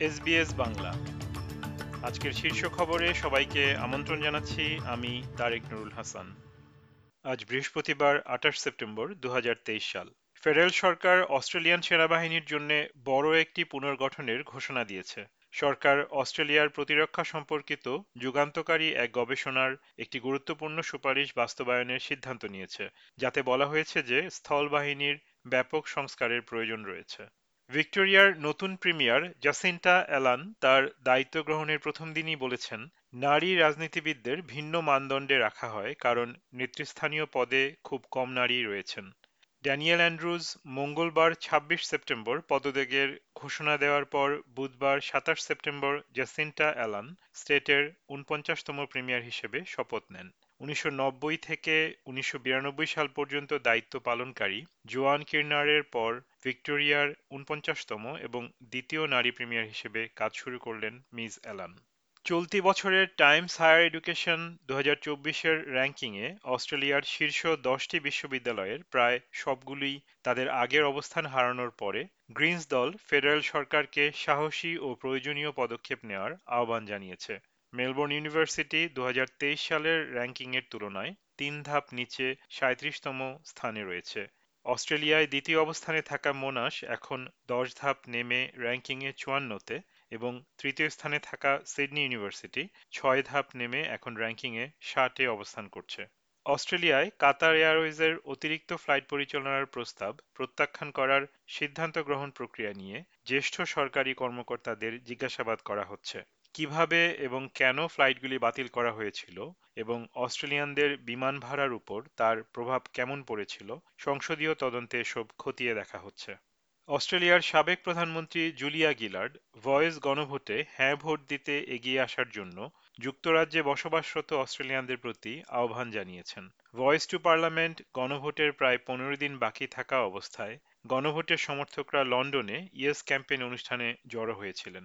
SBS Bangla. আজকের শীর্ষ খবরে সবাইকে আমন্ত্রণ জানাচ্ছি, আমি তারেক নুরুল হাসান। আজ বৃহস্পতিবার, আঠাশ সেপ্টেম্বর দু হাজার তেইশ সাল। ফেডারেল সরকার অস্ট্রেলিয়ান সেনাবাহিনীর জন্য বড় একটি পুনর্গঠনের ঘোষণা দিয়েছে। সরকার অস্ট্রেলিয়ার প্রতিরক্ষা সম্পর্কিত যুগান্তকারী এক গবেষণার একটি গুরুত্বপূর্ণ সুপারিশ বাস্তবায়নের সিদ্ধান্ত নিয়েছে, যাতে বলা হয়েছে যে স্থলবাহিনীর ব্যাপক সংস্কারের প্রয়োজন রয়েছে। ভিক্টোরিয়ার নতুন প্রিমিয়ার জাসিন্টা অ্যালান তার দায়িত্ব গ্রহণের প্রথম দিনই বলেছেন, নারী রাজনীতিবিদদের ভিন্ন মানদণ্ডে রাখা হয় কারণ নেতৃস্থানীয় পদে খুব কম নারী রয়েছেন। ড্যানিয়েল অ্যান্ড্রুজ মঙ্গলবার ২৬ সেপ্টেম্বর পদত্যাগের ঘোষণা দেওয়ার পর বুধবার সাতাশ সেপ্টেম্বর জাসিন্টা অ্যালান স্টেটের উনপঞ্চাশতম প্রিমিয়ার হিসেবে শপথ নেন। উনিশশো নব্বই থেকে উনিশশো বিরানব্বই সাল পর্যন্ত দায়িত্ব পালনকারী জোয়ান কির্নারের পর ভিক্টোরিয়ার উনপঞ্চাশতম এবং দ্বিতীয় নারী প্রিমিয়ার হিসেবে কাজ শুরু করলেন মিস অ্যালান। চলতি বছরের টাইমস হায়ার এডুকেশন দু এর র্যাঙ্কিংয়ে অস্ট্রেলিয়ার শীর্ষ দশটি বিশ্ববিদ্যালয়ের প্রায় সবগুলোই তাদের আগের অবস্থান হারানোর পরে গ্রিনস দল ফেডারেল সরকারকে সাহসী ও প্রয়োজনীয় পদক্ষেপ নেওয়ার আহ্বান জানিয়েছে। মেলবোর্ন ইউনিভার্সিটি দু হাজার তেইশ সালের র্যাঙ্কিংয়ের তুলনায় তিন ধাপ নিচে সাঁত্রিশতম স্থানে রয়েছে। অস্ট্রেলিয়ায় দ্বিতীয় অবস্থানে থাকা মোনাশ এখন দশ ধাপ নেমে র্যাঙ্কিংয়ে চুয়ান্নতে এবং তৃতীয় স্থানে থাকা সিডনি ইউনিভার্সিটি ছয় ধাপ নেমে এখন র্যাঙ্কিংয়ে ষাটে অবস্থান করছে। অস্ট্রেলিয়ায় কাতার এয়ারওয়েজের অতিরিক্ত ফ্লাইট পরিচালনার প্রস্তাব প্রত্যাখ্যান করার সিদ্ধান্ত গ্রহণ প্রক্রিয়া নিয়ে জ্যেষ্ঠ সরকারি কর্মকর্তাদের জিজ্ঞাসাবাদ করা হচ্ছে। কীভাবে এবং কেন ফ্লাইটগুলি বাতিল করা হয়েছিল এবং অস্ট্রেলিয়ানদের বিমান ভাড়ার উপর তার প্রভাব কেমন পড়েছিল, সংসদীয় তদন্তে এসব খতিয়ে দেখা হচ্ছে। অস্ট্রেলিয়ার সাবেক প্রধানমন্ত্রী জুলিয়া গিলার্ড ভয়েস গণভোটে হ্যাঁ ভোট দিতে এগিয়ে আসার জন্য যুক্তরাজ্যে বসবাসরত অস্ট্রেলিয়ানদের প্রতি আহ্বান জানিয়েছেন। ভয়েস টু পার্লামেন্ট গণভোটের প্রায় পনেরো দিন বাকি থাকা অবস্থায় গণভোটের সমর্থকরা লন্ডনে ইয়েস ক্যাম্পেইন অনুষ্ঠানে জড়ো হয়েছিলেন।